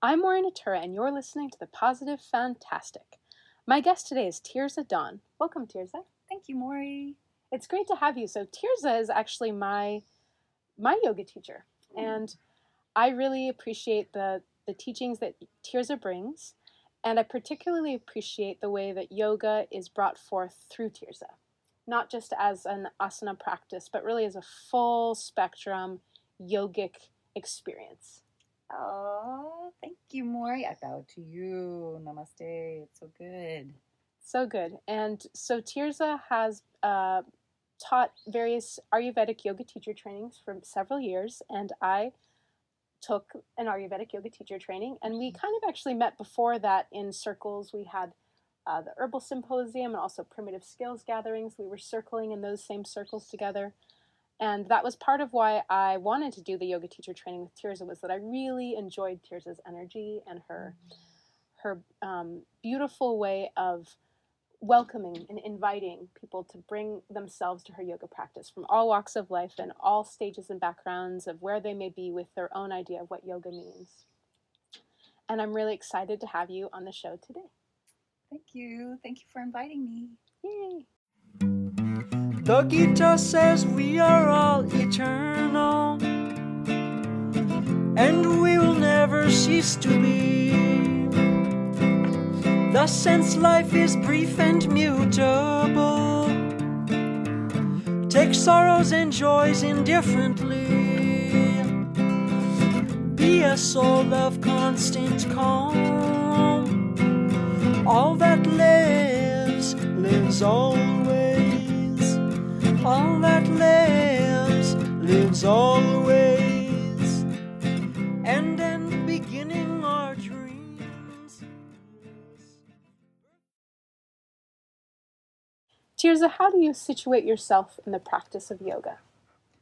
I'm Maureen Atura, and you're listening to The Positive Fantastic. My guest today is Tirza Dawn. Welcome, Tirza. Thank you, Maury. It's great to have you. So, Tirza is actually my my yoga teacher, mm. and I really appreciate the the teachings that Tirza brings, and I particularly appreciate the way that yoga is brought forth through Tirza, not just as an asana practice, but really as a full spectrum yogic experience. Oh, thank you, Maury. I bow to you. Namaste. It's so good. So good. And so Tirza has uh, taught various Ayurvedic yoga teacher trainings for several years, and I took an Ayurvedic yoga teacher training, and we kind of actually met before that in circles. We had uh, the herbal symposium and also primitive skills gatherings. We were circling in those same circles together. And that was part of why I wanted to do the yoga teacher training with Tirza was that I really enjoyed Tirza's energy and her her um, beautiful way of welcoming and inviting people to bring themselves to her yoga practice from all walks of life and all stages and backgrounds of where they may be with their own idea of what yoga means. And I'm really excited to have you on the show today. Thank you. Thank you for inviting me. Yay! The Gita says we are all eternal, and we will never cease to be. Thus, since life is brief and mutable, take sorrows and joys indifferently. Be a soul of constant calm. All that lives, lives always all that lives, lives always. And in beginning our dreams. Tirza, how do you situate yourself in the practice of yoga?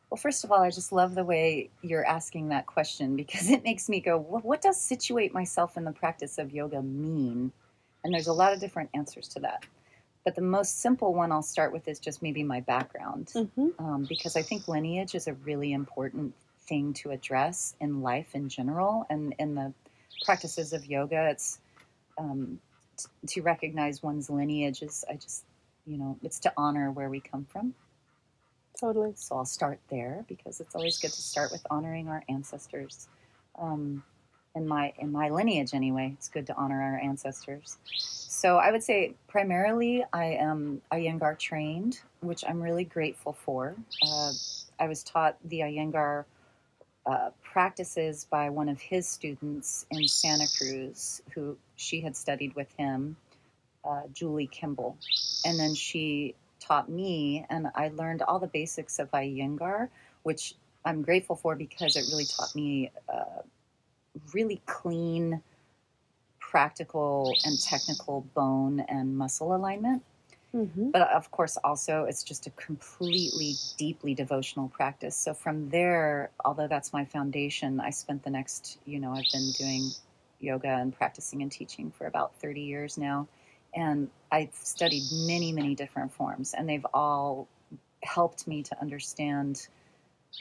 Well, first of all, I just love the way you're asking that question because it makes me go, well, what does situate myself in the practice of yoga mean? And there's a lot of different answers to that. But the most simple one I'll start with is just maybe my background, Mm-hmm. um, because I think lineage is a really important thing to address in life in general, and in the practices of yoga, it's um, t- to recognize one's lineage is I just you know it's to honor where we come from. Totally. So I'll start there because it's always good to start with honoring our ancestors. Um, in my in my lineage, anyway, it's good to honor our ancestors. So I would say primarily I am Iyengar trained, which I'm really grateful for. Uh, I was taught the Iyengar uh, practices by one of his students in Santa Cruz, who she had studied with him, uh, Julie Kimball, and then she taught me, and I learned all the basics of Iyengar, which I'm grateful for because it really taught me uh, really clean, practical, and technical bone and muscle alignment. Mm-hmm. But of course, also, it's just a completely, deeply devotional practice. So from there, although that's my foundation, I spent the next, you know, I've been doing yoga and practicing and teaching for about 30 years now. And I've studied many, many different forms, and they've all helped me to understand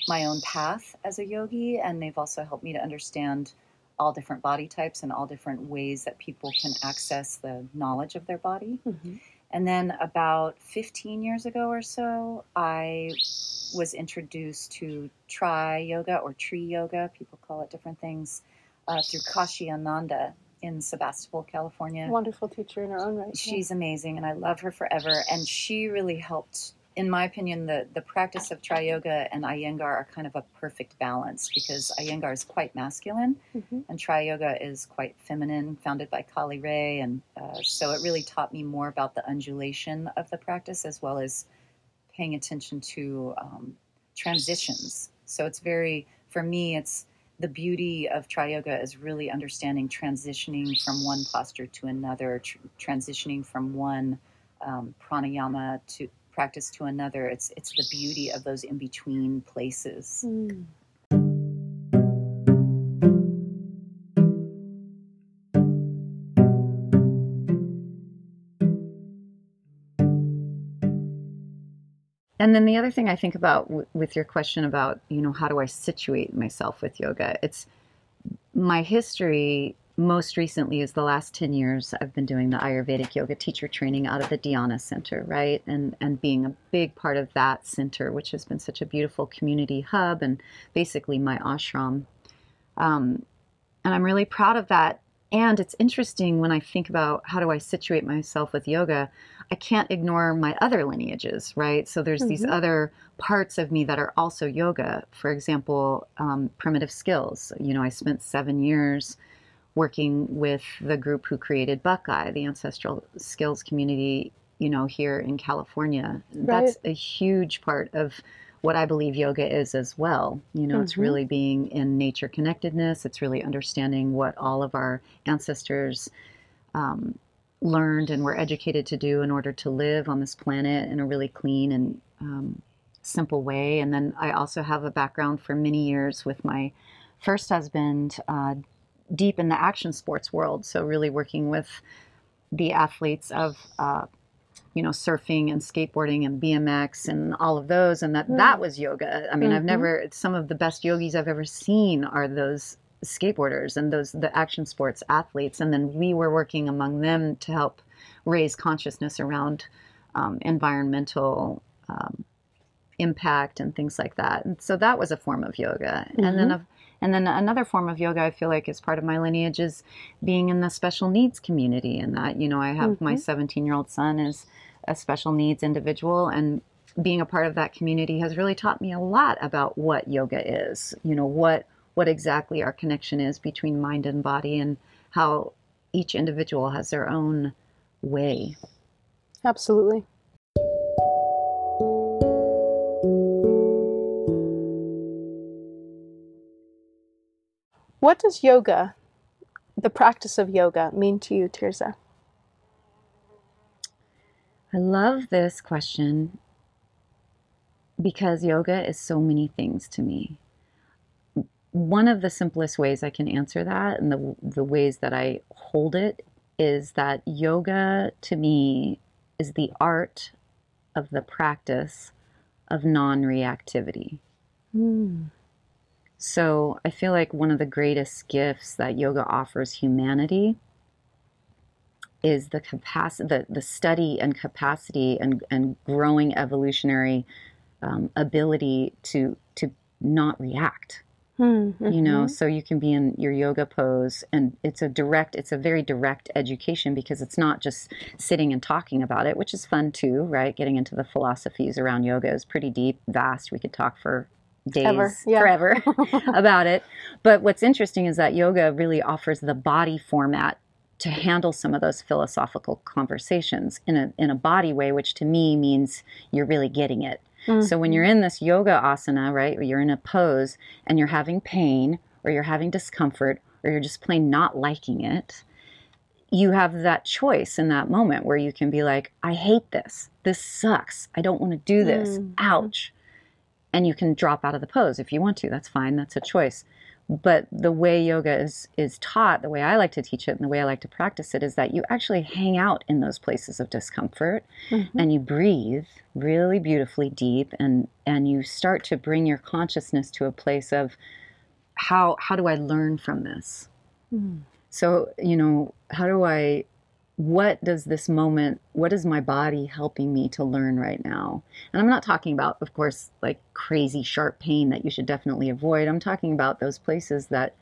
my own path as a yogi, and they've also helped me to understand all different body types and all different ways that people can access the knowledge of their body. Mm-hmm. And then about 15 years ago or so, I was introduced to Tri Yoga or Tree Yoga, people call it different things, uh, through Kashi Ananda in Sebastopol, California. Wonderful teacher in her own right. yeah. She's amazing, and I love her forever. And she really helped, in my opinion, the, the practice of Tri Yoga and Iyengar are kind of a perfect balance because Iyengar is quite masculine Mhm. and Tri Yoga is quite feminine, founded by Kali Ray. And uh, so it really taught me more about the undulation of the practice as well as paying attention to um, transitions. So it's very, for me, it's the beauty of Tri Yoga is really understanding transitioning from one posture to another, tr- transitioning from one um, pranayama to practice to another. It's it's the beauty of those in between places. Mm. And then the other thing I think about w- with your question about, you know, how do I situate myself with yoga? It's my history most recently is the last 10 years I've been doing the Ayurvedic yoga teacher training out of the Dhyana Center, right? And and being a big part of that center, which has been such a beautiful community hub and basically my ashram. Um, and I'm really proud of that. And it's interesting when I think about how do I situate myself with yoga, I can't ignore my other lineages, right? So there's these Mhm. other parts of me that are also yoga. For example, um, primitive skills. You know, I spent seven years working with the group who created Buckeye, the ancestral skills community, you know, here in California. That's a huge part of what I believe yoga is as well. You know, it's Mhm. really being in nature connectedness, it's really understanding what all of our ancestors um, learned and were educated to do in order to live on this planet in a really clean and um, simple way. And then I also have a background for many years with my first husband, uh, deep in the action sports world. So, really working with the athletes of, uh, you know, surfing and skateboarding and BMX and all of those. And that, that was yoga. I mean, I've Mhm. never, some of the best yogis I've ever seen are those skateboarders and those, the action sports athletes. And then we were working among them to help raise consciousness around um, environmental um, impact and things like that. And so that was a form of yoga. And then a, and then another form of yoga I feel like is part of my lineage is being in the special needs community and that you know I have my mm-hmm. 17-year-old son is a special needs individual and being a part of that community has really taught me a lot about what yoga is. You know, what what exactly our connection is between mind and body and how each individual has their own way. Absolutely. What does yoga, the practice of yoga, mean to you, Tirza? I love this question because yoga is so many things to me. One of the simplest ways I can answer that, and the, the ways that I hold it, is that yoga to me is the art of the practice of non reactivity. Hmm. So I feel like one of the greatest gifts that yoga offers humanity is the capacity, the, the study and capacity and, and growing evolutionary um, ability to to not react. Mm-hmm. You know, so you can be in your yoga pose, and it's a direct, it's a very direct education because it's not just sitting and talking about it, which is fun too, right? Getting into the philosophies around yoga is pretty deep, vast. We could talk for days, Ever, yeah. forever about it. But what's interesting is that yoga really offers the body format to handle some of those philosophical conversations in a in a body way, which to me means you're really getting it. So when you're in this yoga asana, right, or you're in a pose and you're having pain or you're having discomfort or you're just plain not liking it, you have that choice in that moment where you can be like, I hate this. This sucks. I don't want to do this. Mhm. Ouch. And you can drop out of the pose if you want to. That's fine. That's a choice. But the way yoga is is taught, the way I like to teach it and the way I like to practice it is that you actually hang out in those places of discomfort Mm-hmm. and you breathe really beautifully deep and and you start to bring your consciousness to a place of how how do I learn from this? Mm. So, you know, how do I what does this moment what is my body helping me to learn right now? And I'm not talking about of course like crazy sharp pain that you should definitely avoid. I'm talking about those places that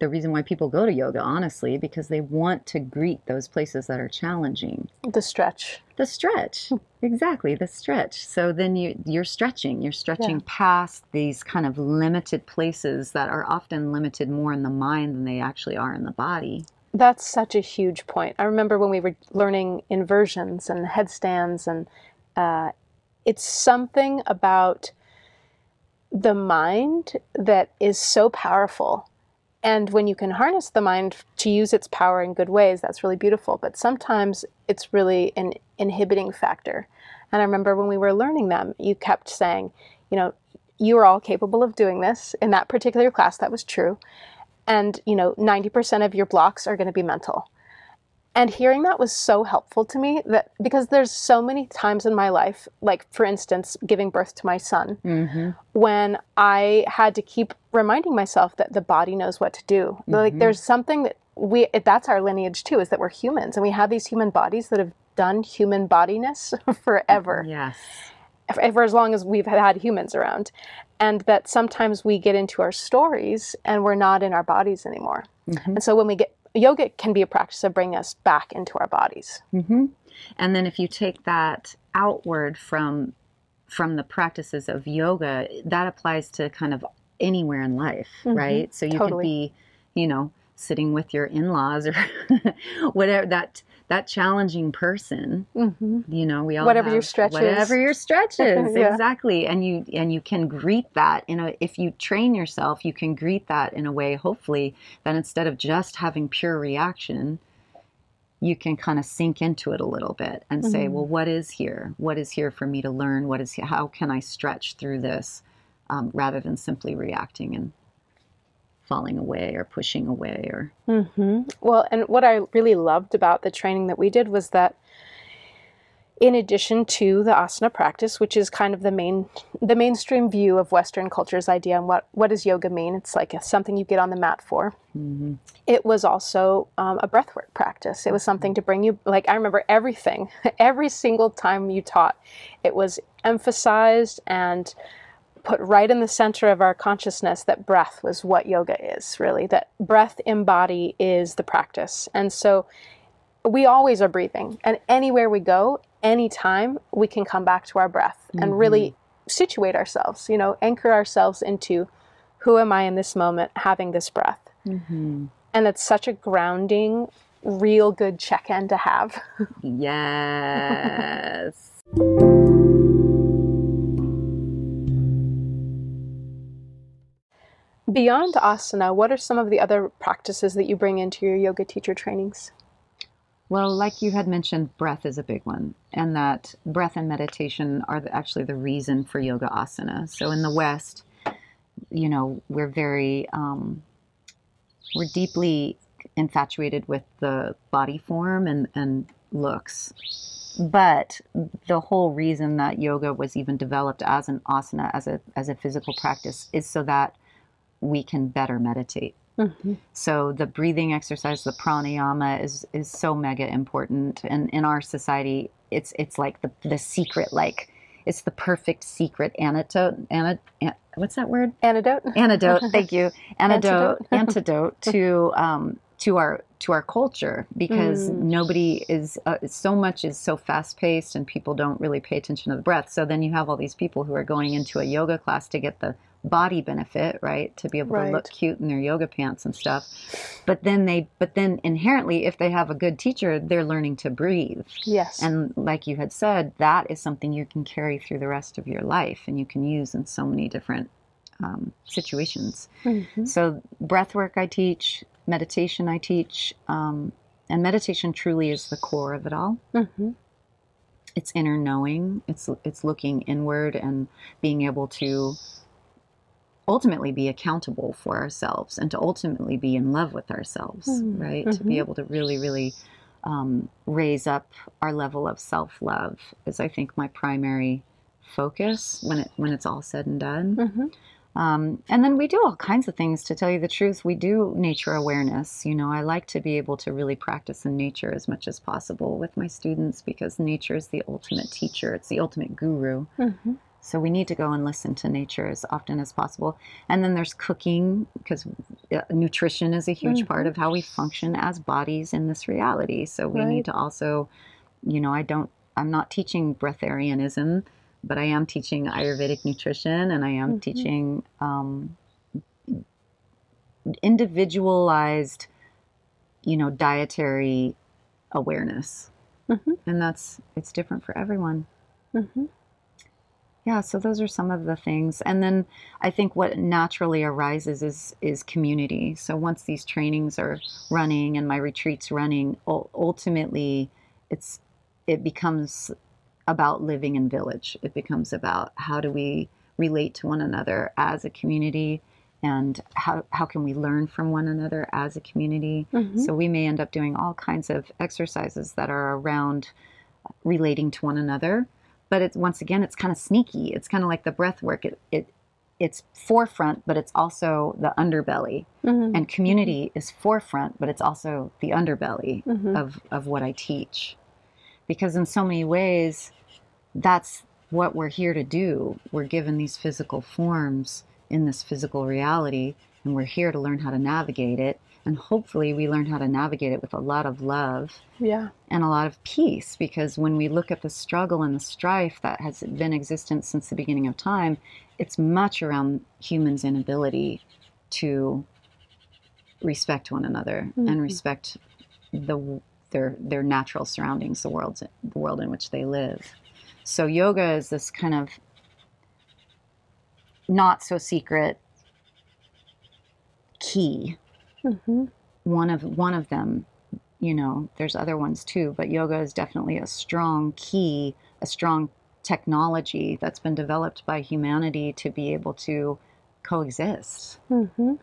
the reason why people go to yoga honestly because they want to greet those places that are challenging The stretch. the stretch exactly the stretch so then you you're stretching you're stretching Yeah. past these kind of limited places that are often limited more in the mind than they actually are in the body That's such a huge point. I remember when we were learning inversions and headstands, and uh, it's something about the mind that is so powerful. And when you can harness the mind to use its power in good ways, that's really beautiful. But sometimes it's really an inhibiting factor. And I remember when we were learning them, you kept saying, you know, you are all capable of doing this. In that particular class, that was true and you know 90% of your blocks are going to be mental and hearing that was so helpful to me that because there's so many times in my life like for instance giving birth to my son mm-hmm. when i had to keep reminding myself that the body knows what to do like Mhm. there's something that we that's our lineage too is that we're humans and we have these human bodies that have done human bodiness forever Yes. for as long as we've had humans around and that sometimes we get into our stories and we're not in our bodies anymore Mhm. and so when we get yoga can be a practice of bringing us back into our bodies hmm And then if you take that outward from from the practices of yoga, that applies to kind of anywhere in life, Mhm. right? So you could be, you know, sitting with your in-laws or whatever that that challenging person mm-hmm. you know we all Whatever your stretch is. whatever your stretch is Yeah. exactly and you and you can greet that in a if you train yourself you can greet that in a way hopefully that instead of just having pure reaction you can kind of sink into it a little bit and say Mhm. well what is here what is here for me to learn what is how can i stretch through this um, rather than simply reacting and falling away or pushing away or hmm Well, and what I really loved about the training that we did was that, in addition to the asana practice, which is kind of the main, the mainstream view of Western culture's idea on what what does yoga mean? It's like something you get on the mat for. Mhm. It was also um, a breathwork practice. It was something to bring you, like, I remember everything, every single time you taught, it was emphasized and put right in the center of our consciousness that breath was what yoga is, really, that breath in body is the practice. And so we always are breathing, and anywhere we go, anytime, we can come back to our breath and really situate ourselves, you know, anchor ourselves into who am I in this moment having this breath Mhm. and it's such a grounding real good check-in to have yes beyond asana what are some of the other practices that you bring into your yoga teacher trainings Well, like you had mentioned, breath is a big one, and that breath and meditation are actually the reason for yoga asana. So in the West, you know, we're very, um, we're deeply infatuated with the body form and, and looks. But the whole reason that yoga was even developed as an asana, as a, as a physical practice, is so that we can better meditate. So the breathing exercise, the pranayama, is is so mega important, and in our society, it's it's like the the secret, like it's the perfect secret antidote. Anti, an, what's that word? antidote Antidote. Thank you. Antidote. Antidote. Antidote to um to our to our culture because Mm. nobody is uh, so much is so fast paced and people don't really pay attention to the breath. So then you have all these people who are going into a yoga class to get the body benefit, right? To be able to look cute in their yoga pants and stuff. But then they but then inherently if they have a good teacher, they're learning to breathe. yes And like you had said, that is something you can carry through the rest of your life and you can use in so many different um, situations. Mhm. So, breath work I teach, meditation I teach, um, and meditation truly is the core of it all. Mhm. It's inner knowing. It's it's looking inward and being able to ultimately be accountable for ourselves and to ultimately be in love with ourselves, Mm, right? To be mhm. able to really, really um, raise up our level of self love is, I think, my primary focus when it when it's all said and done. Um, and then we do all kinds of things. To tell you the truth, we do nature awareness. You know, I like to be able to really practice in nature as much as possible with my students because nature is the ultimate teacher. It's the ultimate guru. Mhm. So we need to go and listen to nature as often as possible. And then there's cooking because uh, nutrition is a huge part of how we function as bodies in this reality. So we Right. need to also, you know, I don't, I'm not teaching breatharianism, but I am teaching Ayurvedic nutrition and I am Mhm. teaching um, individualized, you know, dietary awareness. Mhm. And that's, it's different for everyone Mhm. yeah so those are some of the things and then i think what naturally arises is is community so once these trainings are running and my retreats running ultimately it's it becomes about living in village it becomes about how do we relate to one another as a community and how, how can we learn from one another as a community Mhm. so we may end up doing all kinds of exercises that are around relating to one another. But it's once again, it's kind of sneaky. It's kind of like the breath work. It, it it's forefront, but it's also the underbelly. Mhm. And community is forefront, but it's also the underbelly Mhm. of, of what I teach. Because in so many ways, that's what we're here to do. We're given these physical forms in this physical reality, and we're here to learn how to navigate it. And hopefully, we learn how to navigate it with a lot of love yeah. and a lot of peace because when we look at the struggle and the strife that has been existent since the beginning of time, it's much around humans' inability to respect one another Mhm. and respect the their their natural surroundings, the world the world in which they live. So yoga is this kind of not so secret key. Hmm one of one of them you know there's other ones too but yoga is definitely a strong key a strong technology that's been developed by humanity to be able to coexist. Hmm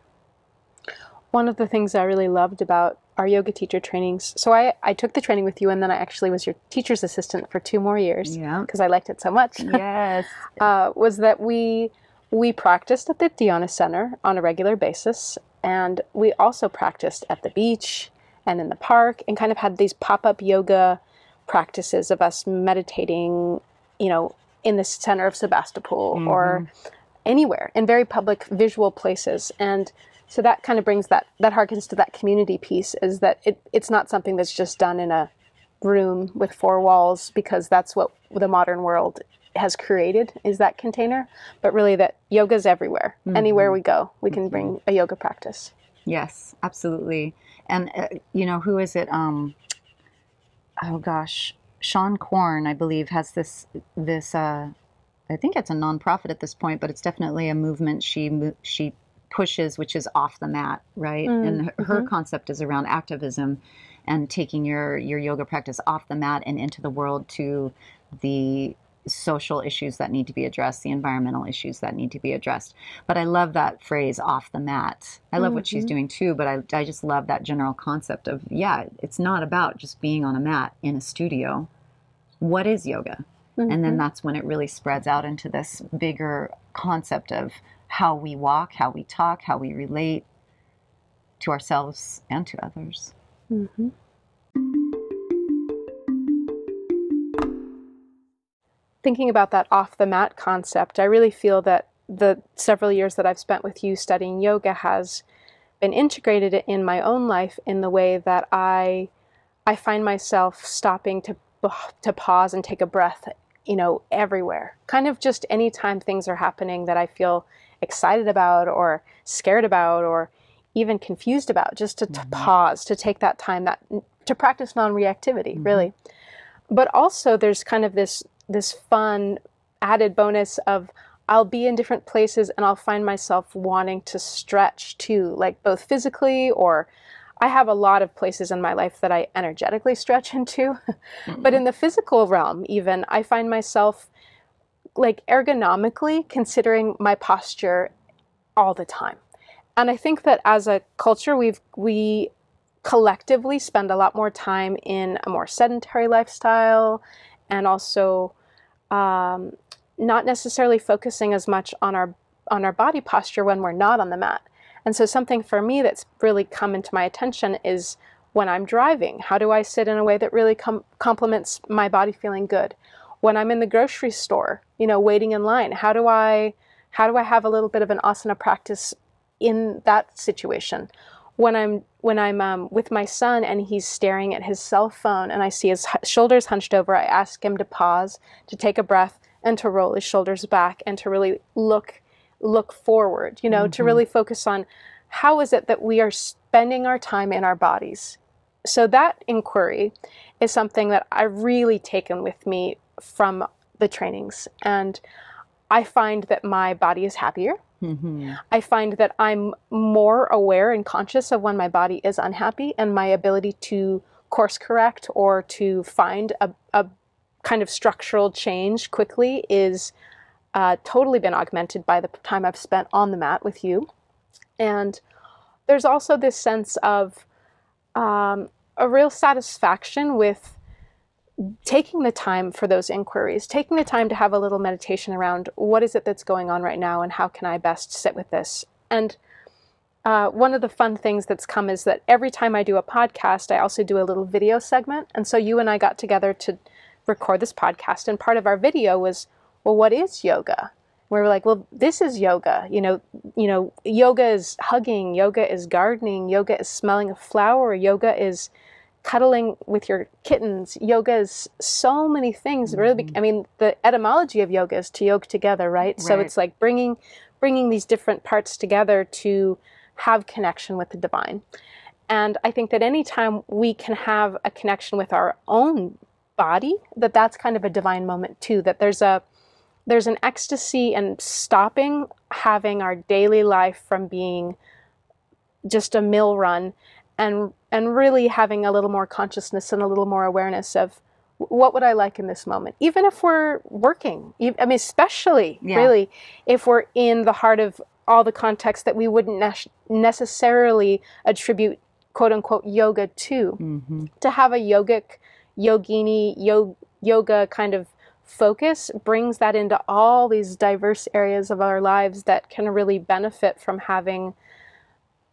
One of the things I really loved about our yoga teacher trainings. So I, I took the training with you, and then I actually was your teacher's assistant for two more years yeah because I liked it so much. yes uh, was that we we practiced at the Dhyana Center on a regular basis, and we also practiced at the beach and in the park, and kind of had these pop up yoga practices of us meditating, you know, in the center of Sebastopol or anywhere in very public visual places, and so that kind of brings that that harkens to that community piece is that it, it's not something that's just done in a room with four walls because that's what the modern world has created is that container but really that yoga's everywhere. Anywhere we go we can bring a yoga practice. Yes absolutely. And uh, you know who is it um oh gosh Seane Corn i believe has this this uh i think it's a nonprofit at this point but it's definitely a movement she she pushes which is off the mat right? Mm, and her, her mm-hmm. concept is around activism and taking your your yoga practice off the mat and into the world to the social issues that need to be addressed the environmental issues that need to be addressed. But i love that phrase off the mat. I love what she's mm-hmm. doing too but I, I just love that general concept of yeah it's not about just being on a mat in a studio. What is yoga? And then mm-hmm. that's when it really spreads out into this bigger concept of how we walk how we talk how we relate to ourselves and to others hmm Thinking about that off the mat concept, I really feel that the several years that I've spent with you studying yoga has been integrated in my own life in the way that I I find myself stopping to to pause and take a breath, you know, everywhere. Kind of just anytime things are happening that I feel excited about or scared about or even confused about, just to, to mm-hmm. pause, to take that time, that to practice non-reactivity, mm-hmm. really. But also, there's kind of this this fun added bonus of I'll be in different places and I'll find myself wanting to stretch too, like both physically or I have a lot of places in my life that I energetically stretch into. Mm-hmm. but in the physical realm, even, I find myself like ergonomically considering my posture all the time. And I think that as a culture, we've, we collectively spend a lot more time in a more sedentary lifestyle and also um, not necessarily focusing as much on our on our body posture when we're not on the mat. And so something for me that's really come into my attention is when I'm driving, how do I sit in a way that really com- complements my body feeling good? When I'm in the grocery store, you know, waiting in line, how do I how do I have a little bit of an asana practice in that situation? When I'm when I'm um, with my son and he's staring at his cell phone and I see his hu- shoulders hunched over, I ask him to pause, to take a breath, and to roll his shoulders back, and to really look look forward. You know, to really focus on how is it that we are spending our time in our bodies. So that inquiry is something that I've really taken with me from the trainings, and I find that my body is happier. Mhm. I find that I'm more aware and conscious of when my body is unhappy and my ability to course correct or to find a, a kind of structural change quickly is uh, totally been augmented by the time I've spent on the mat with you. And there's also this sense of um, a real satisfaction with taking the time for those inquiries, taking the time to have a little meditation around what is it that's going on right now and how can I best sit with this. And uh, one of the fun things that's come is that every time I do a podcast, I also do a little video segment. And so you and I got together to record this podcast, and part of our video was, well, what is yoga? We were like, well, this is yoga. You know, you know, yoga is hugging, yoga is gardening, yoga is smelling a flower, yoga is cuddling with your kittens. Yoga is so many things. Really, Mm-hmm. I mean, the etymology of yoga is to yoke together, right? So it's like bringing bringing these different parts together to have connection with the divine. And I think that anytime we can have a connection with our own body, that that's kind of a divine moment too. That there's a there's an ecstasy in stopping having our daily life from being just a mill run and and really having a little more consciousness and a little more awareness of what would I like in this moment, even if we're working. I mean, especially Yeah. really if we're in the heart of all the context that we wouldn't nes- necessarily attribute quote unquote yoga to. Mm-hmm. To have a yogic, yogini, yo- yoga kind of focus brings that into all these diverse areas of our lives that can really benefit from having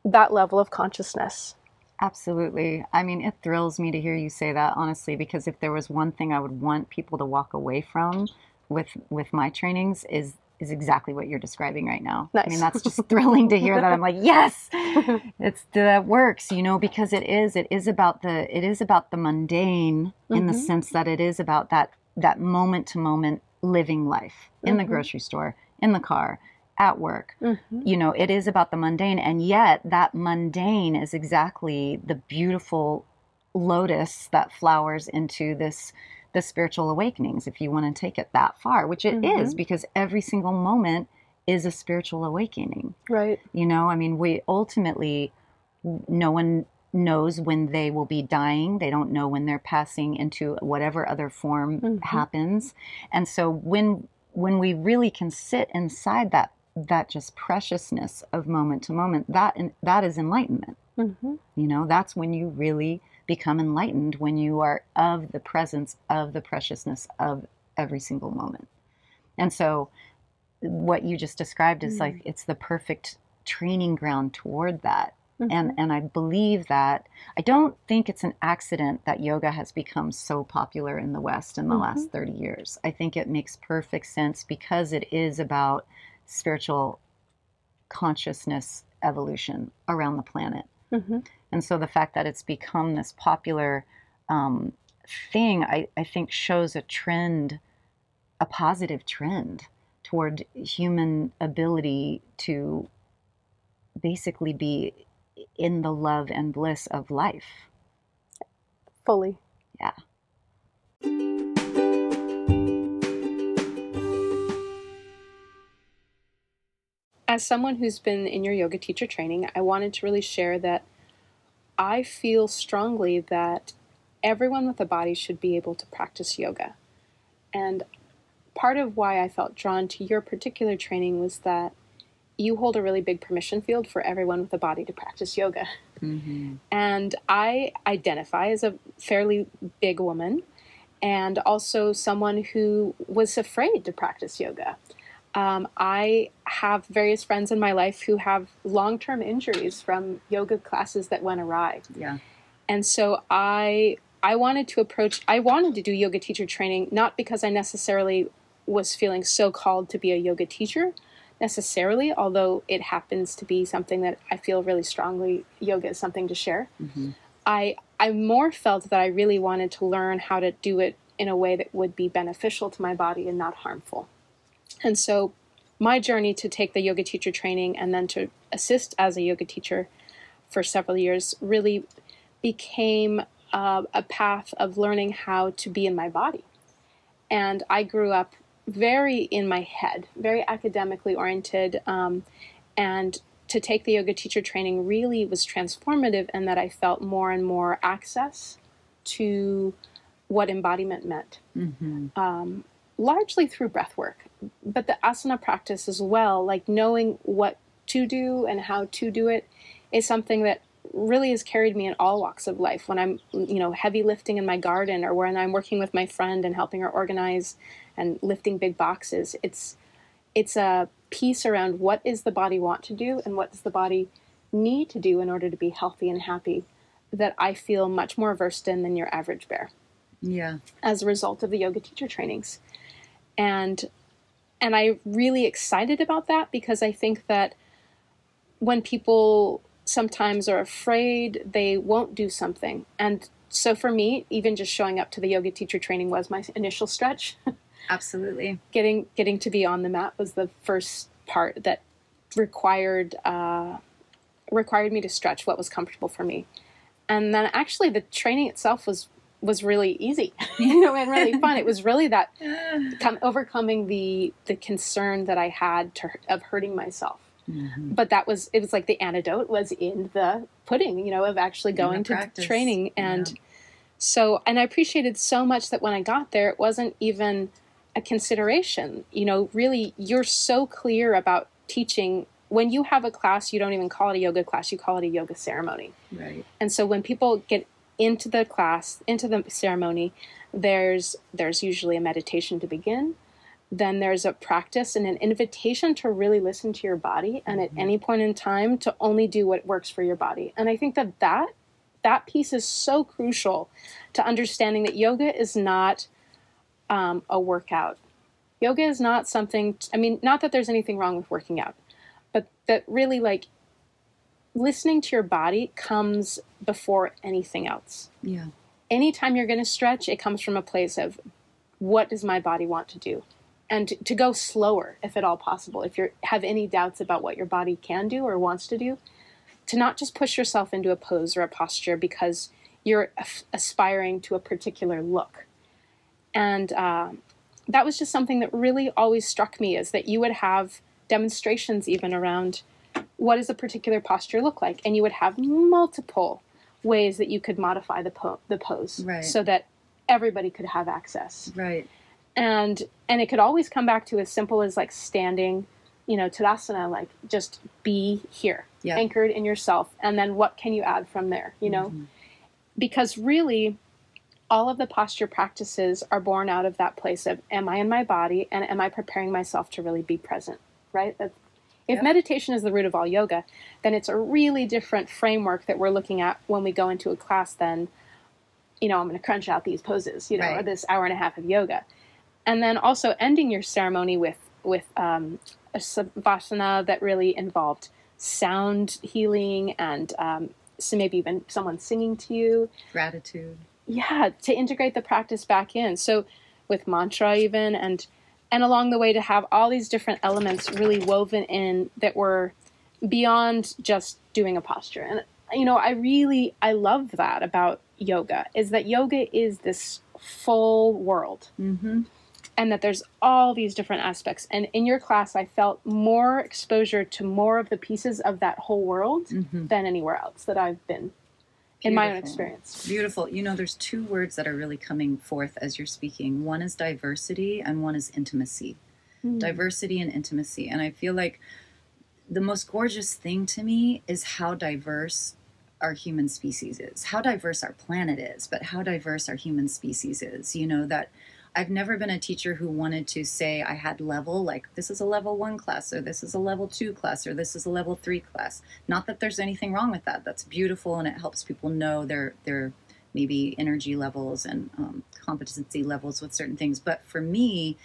that level of consciousness. Absolutely. I mean, it thrills me to hear you say that, honestly, because if there was one thing I would want people to walk away from with with my trainings is is exactly what you're describing right now. I mean, that's just thrilling to hear that. I'm like, yes, it's that works, you know, because it is it is about the it is about the mundane in the Mhm. sense that it is about that that moment to moment living life in the Mhm. grocery store, in the car, at work, Mm-hmm. you know it is about the mundane and yet that mundane is exactly the beautiful lotus that flowers into this the spiritual awakenings if you want to take it that far which it is Mhm. because every single moment is a spiritual awakening Right. you know i mean we ultimately no one knows when they will be dying they don't know when they're passing into whatever other form Mhm. happens and so when when we really can sit inside that that just preciousness of moment to moment that that is enlightenment Mm-hmm. you know that's when you really become enlightened when you are of the presence of the preciousness of every single moment and so what you just described is Mm. like it's the perfect training ground toward that Mm-hmm. and and I believe that I don't think it's an accident that yoga has become so popular in the West in the last 30 years. I think it makes perfect sense because it is about spiritual consciousness evolution around the planet. Mm-hmm. And so the fact that it's become this popular um, thing, I, I think, shows a trend, a positive trend toward human ability to basically be in the love and bliss of life. Fully. Yeah. As someone who's been in your yoga teacher training, I wanted to really share that I feel strongly that everyone with a body should be able to practice yoga. And part of why I felt drawn to your particular training was that you hold a really big permission field for everyone with a body to practice yoga. Mm-hmm. And I identify as a fairly big woman and also someone who was afraid to practice yoga. Um, I have various friends in my life who have long term injuries from yoga classes that went awry. Yeah. And so I I wanted to approach I wanted to do yoga teacher training not because I necessarily was feeling so called to be a yoga teacher necessarily, although it happens to be something that I feel really strongly yoga is something to share. Mm-hmm. I I more felt that I really wanted to learn how to do it in a way that would be beneficial to my body and not harmful. And so my journey to take the yoga teacher training and then to assist as a yoga teacher for several years really became uh, a path of learning how to be in my body. And I grew up very in my head, very academically oriented, um, and to take the yoga teacher training really was transformative in that I felt more and more access to what embodiment meant, Mm-hmm. um, largely through breath work, but the asana practice as well, like knowing what to do and how to do it, is something that really has carried me in all walks of life. When I'm, you know, heavy lifting in my garden or when I'm working with my friend and helping her organize and lifting big boxes, it's it's a piece around what is the body want to do and what does the body need to do in order to be healthy and happy that I feel much more versed in than your average bear Yeah. as a result of the yoga teacher trainings. And and I'm really excited about that because I think that when people sometimes are afraid they won't do something. And so for me, even just showing up to the yoga teacher training was my initial stretch. Absolutely. getting getting to be on the mat was the first part that required uh, required me to stretch what was comfortable for me. And then actually the training itself was was really easy, you know, and really fun. It was really that come, overcoming the the concern that I had to, of hurting myself. Mhm. But that was it was like the antidote was in the pudding, you know, of actually going to practice, training and yeah. so and I appreciated so much that when I got there it wasn't even a consideration. You know, really you're so clear about teaching when you have a class you don't even call it a yoga class, you call it a yoga ceremony. Right. And so when people get into the class, into the ceremony, there's there's usually a meditation to begin. Then there's a practice and an invitation to really listen to your body and at Mhm. any point in time to only do what works for your body. And I think that that that piece is so crucial to understanding that yoga is not um, a workout. Yoga is not something. I mean, not that there's anything wrong with working out, but that really like listening to your body comes before anything else. Yeah. Anytime you're going to stretch, it comes from a place of what does my body want to do? And to, to go slower, if at all possible. If you have any doubts about what your body can do or wants to do, to not just push yourself into a pose or a posture because you're aspiring to a particular look. And uh, that was just something that really always struck me is that you would have demonstrations even around what does a particular posture look like and you would have multiple ways that you could modify the, po- the pose Right. so that everybody could have access Right. and and it could always come back to as simple as like standing you know tadasana like just be here Yeah. anchored in yourself and then what can you add from there you know Mhm. because really all of the posture practices are born out of that place of am i in my body and am i preparing myself to really be present right That- if Yep. meditation is the root of all yoga then it's a really different framework that we're looking at when we go into a class than you know i'm going to crunch out these poses you know or Right. this hour and a half of yoga and then also ending your ceremony with with um, a savasana that really involved sound healing and um, so maybe even someone singing to you Gratitude. yeah to integrate the practice back in so with mantra even and and along the way to have all these different elements really woven in that were beyond just doing a posture and you know i really i love that about yoga is that yoga is this full world Mm-hmm. and that there's all these different aspects and in your class i felt more exposure to more of the pieces of that whole world Mm-hmm. than anywhere else that i've been in my own experience Beautiful. You know, there's two words that are really coming forth as you're speaking. One is diversity, and one is intimacy. Mm. Diversity and intimacy. And I feel like the most gorgeous thing to me is how diverse our human species is, how diverse our planet is, but how diverse our human species is. You know, that I've never been a teacher who wanted to say I had level, like this is a level one class, or this is a level two class, or this is a level three class. Not that there's anything wrong with that. That's beautiful and it helps people know their, their maybe energy levels and um, competency levels with certain things. But for me,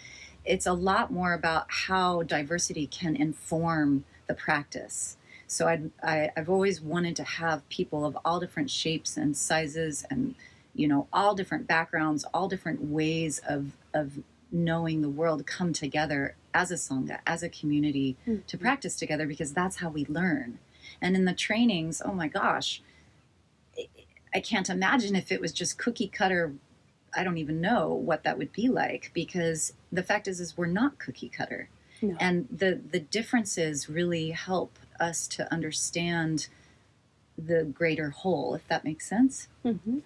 it's a lot more about how diversity can inform the practice. So I'd, I, I've always wanted to have people of all different shapes and sizes and, you know, all different backgrounds, all different ways of, of knowing the world come together as a Sangha, as a community to practice together because that's how we learn. And in the trainings, oh my gosh, I- can't imagine if it was just cookie cutter. I don't even know what that would be like because the fact is, is we're not cookie cutter No. and the the differences really help us to understand the greater whole if that makes sense Mhm.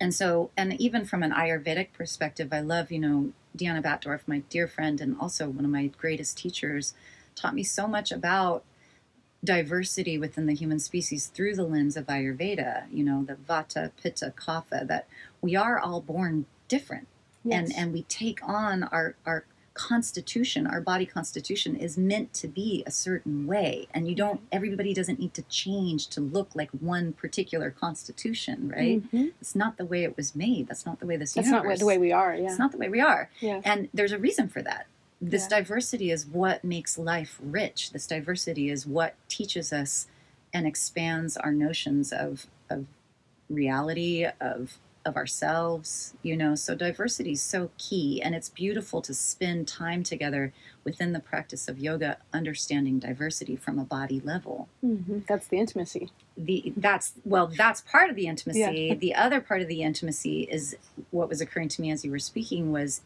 And so and even from an ayurvedic perspective i love you know deanna batdorf my dear friend and also one of my greatest teachers taught me so much about diversity within the human species through the lens of Ayurveda, you know, the Vata, Pitta, Kapha, that we are all born different. And and we take on our our constitution, our body constitution is meant to be a certain way. And you don't everybody doesn't need to change to look like one particular constitution, right? Mhm. It's not the way it was made. That's not the way this That's universe not the way we are. Yeah. it's not the way we are. yeah. And there's a reason for that. This Yeah. diversity is what makes life rich. This diversity is what teaches us and expands our notions of of reality, of of ourselves, you know. So diversity is so key and it's beautiful to spend time together within the practice of yoga understanding diversity from a body level Mhm. That's the intimacy. the that's well that's part of the intimacy the other part of the intimacy is what was occurring to me as you were speaking was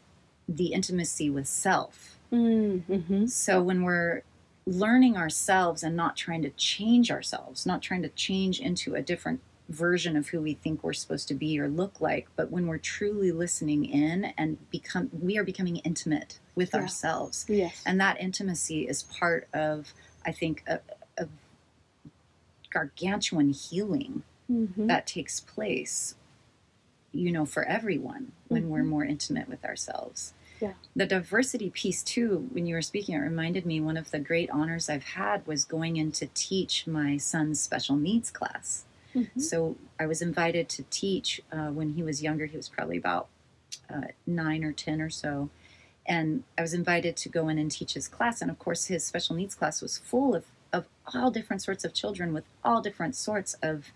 the intimacy with self Mm-hmm. so when we're learning ourselves and not trying to change ourselves not trying to change into a different version of who we think we're supposed to be or look like but when we're truly listening in and become we are becoming intimate with Yeah. ourselves Yes. and that intimacy is part of i think a, a gargantuan healing Mhm. that takes place you know for everyone when we're Mhm. more intimate with ourselves Yeah. the diversity piece too when you were speaking it reminded me one of the great honors i've had was going in to teach my son's special needs class Mhm. so i was invited to teach uh, when he was younger he was probably about uh, nine or ten or so and i was invited to go in and teach his class and of course his special needs class was full of, of all different sorts of children with all different sorts of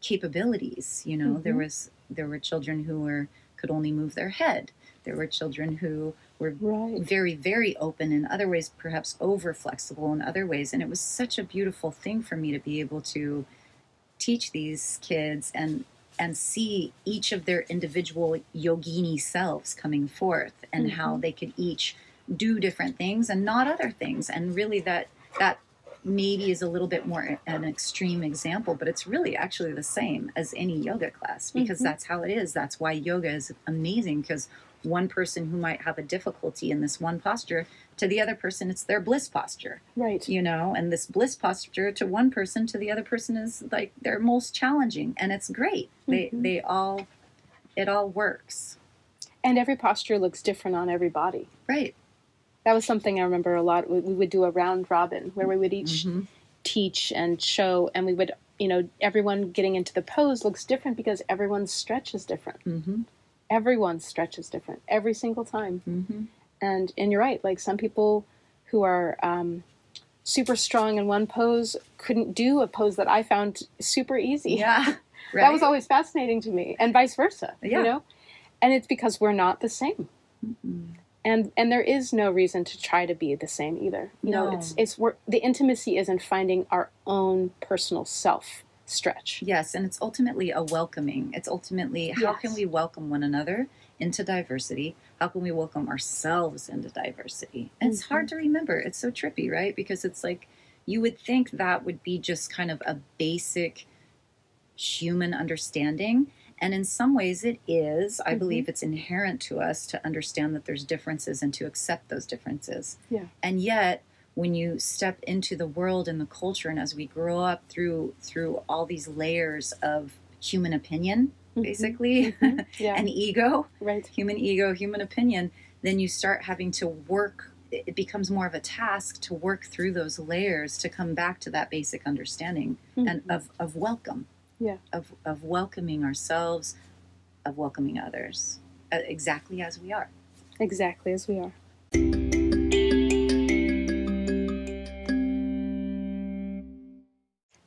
capabilities you know there Mhm. was there were children who were could only move their head there were children who were Right. very very open in other ways perhaps over flexible in other ways and it was such a beautiful thing for me to be able to teach these kids and and see each of their individual yogini selves coming forth and how they could each do different things and not other things. And really that that maybe is a little bit more an extreme example but it's really actually the same as any yoga class because Mhm. that's how it is. That's why yoga is amazing because one person who might have a difficulty in this one posture to the other person it's their bliss posture Right. you know and this bliss posture to one person to the other person is like their most challenging and it's great they Mhm. they all it all works And every posture looks different on every body. right That was something I remember a lot. We we would do a round robin where we would each Mhm. teach and show, and we would, you know, everyone getting into the pose looks different because everyone's stretch is different. Mhm. Everyone's stretch is different every single time. And and you're right. Like some people who are um, super strong in one pose couldn't do a pose that I found super easy. yeah right That was always fascinating to me, and vice versa. Yeah. You know, and it's because we're not the same. Mhm. and and there is no reason to try to be the same either you know it's it's we're, the intimacy is in finding our own personal self stretch yes and it's ultimately a welcoming it's ultimately how can we welcome one another into diversity how can we welcome ourselves into diversity and it's Mm-hmm. hard to remember it's so trippy right because it's like you would think that would be just kind of a basic human understanding and in some ways it is i Mhm. believe it's inherent to us to understand that there's differences and to accept those differences Yeah. and yet when you step into the world and the culture and as we grow up through through all these layers of human opinion Mhm. basically Mhm. yeah and ego right human ego human opinion then you start having to work it becomes more of a task to work through those layers to come back to that basic understanding and Mhm. of, of welcome Yeah. of, of welcoming ourselves of welcoming others uh, exactly as we are exactly as we are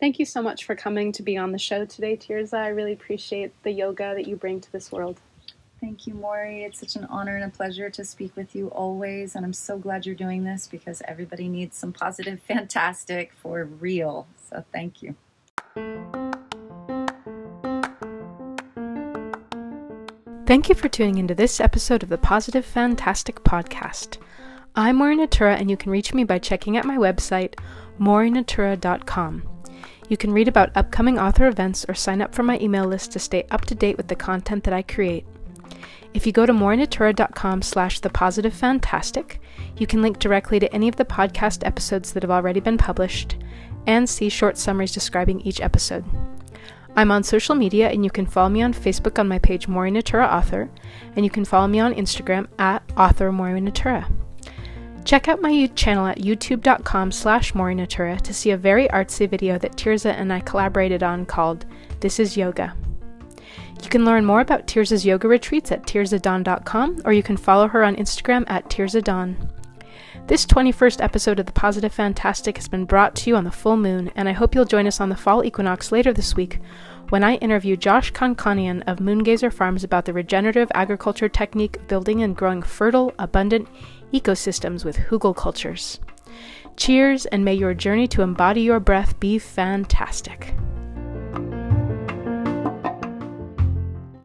Thank you so much for coming to be on the show today, Tirza. I really appreciate the yoga that you bring to this world. Thank you, Maury. It's such an honor and a pleasure to speak with you always. And I'm so glad you're doing this because everybody needs some positive, fantastic for real. So thank you. Thank you for tuning into this episode of the Positive Fantastic Podcast. I'm Maureen Natura, and you can reach me by checking out my website, maureennatura.com. You can read about upcoming author events or sign up for my email list to stay up to date with the content that I create. If you go to maureennatura.com slash the positive fantastic, you can link directly to any of the podcast episodes that have already been published, and see short summaries describing each episode. I'm on social media, and you can follow me on Facebook on my page Mori Natura Author, and you can follow me on Instagram at author Natura. Check out my channel at youtube.com slash morinatura to see a very artsy video that Tirza and I collaborated on called This is Yoga. You can learn more about Tirza's yoga retreats at tirzadawn.com or you can follow her on Instagram at tirzadawn. This 21st episode of The Positive Fantastic has been brought to you on the full moon, and I hope you'll join us on the fall equinox later this week when I interview Josh Konkanian of Moongazer Farms about the regenerative agriculture technique building and growing fertile, abundant ecosystems with hugelkulturs. Cheers, and may your journey to embody your breath be fantastic.